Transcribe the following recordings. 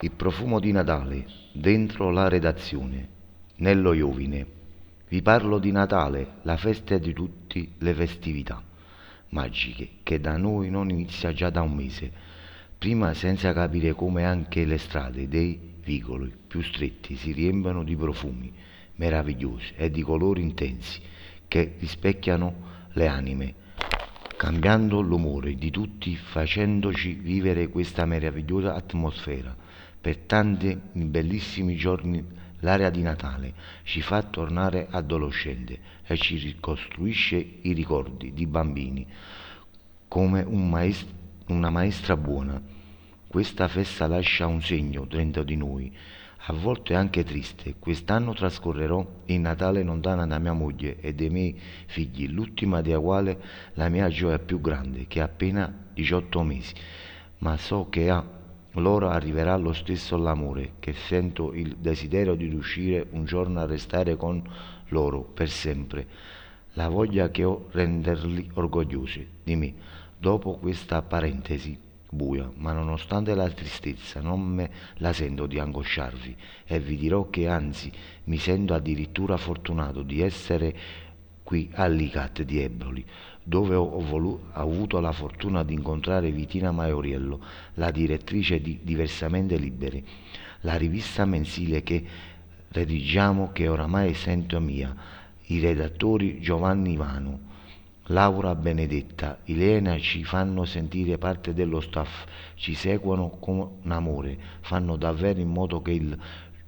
Il profumo di Natale dentro la redazione. Nello Iovine. Vi parlo di Natale, la festa di tutte le festività magiche, che da noi non inizia già da un mese. Prima senza capire come anche le strade dei vicoli più stretti si riempiono di profumi meravigliosi e di colori intensi che rispecchiano le anime cambiando l'umore di tutti, facendoci vivere questa meravigliosa atmosfera. Per tanti bellissimi giorni l'aria di Natale ci fa tornare adolescenti e ci ricostruisce i ricordi di bambini come un maest- una maestra buona. Questa festa lascia un segno dentro di noi a volte anche triste. Quest'anno trascorrerò il Natale lontana da mia moglie e dai miei figli, l'ultima della quale la mia gioia più grande, che ha appena 18 mesi, ma so che a loro arriverà lo stesso l'amore, che sento il desiderio di riuscire un giorno a restare con loro per sempre, la voglia che ho renderli orgogliosi di me. Dopo questa parentesi buia, ma nonostante la tristezza non me la sento di angosciarvi e vi dirò che anzi mi sento addirittura fortunato di essere qui all'ICAT di Eboli, dove ho, volu- ho avuto la fortuna di incontrare Vitina Maioriello, la direttrice di Diversamente Liberi, la rivista mensile che redigiamo che oramai sento mia, i redattori Giovanni Ivano, Laura Benedetta, Ilena ci fanno sentire parte dello staff, ci seguono con amore, fanno davvero in modo che il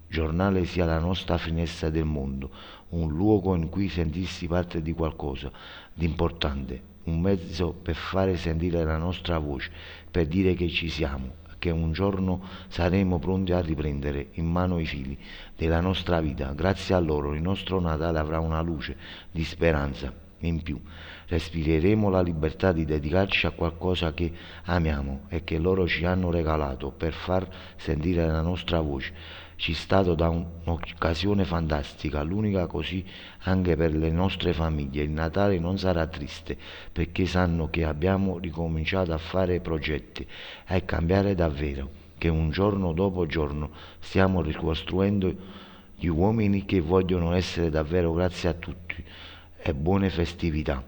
giornale sia la nostra finestra del mondo, un luogo in cui sentirsi parte di qualcosa di importante, un mezzo per fare sentire la nostra voce, per dire che ci siamo, che un giorno saremo pronti a riprendere in mano i fili della nostra vita. Grazie a loro il nostro Natale avrà una luce di speranza in più. Respireremo la libertà di dedicarci a qualcosa che amiamo e che loro ci hanno regalato per far sentire la nostra voce. Ci è stato da un'occasione fantastica, l'unica così anche per le nostre famiglie. Il Natale non sarà triste perché sanno che abbiamo ricominciato a fare progetti e cambiare davvero, che un giorno dopo giorno stiamo ricostruendo gli uomini che vogliono essere davvero grazie a tutti e buone festività.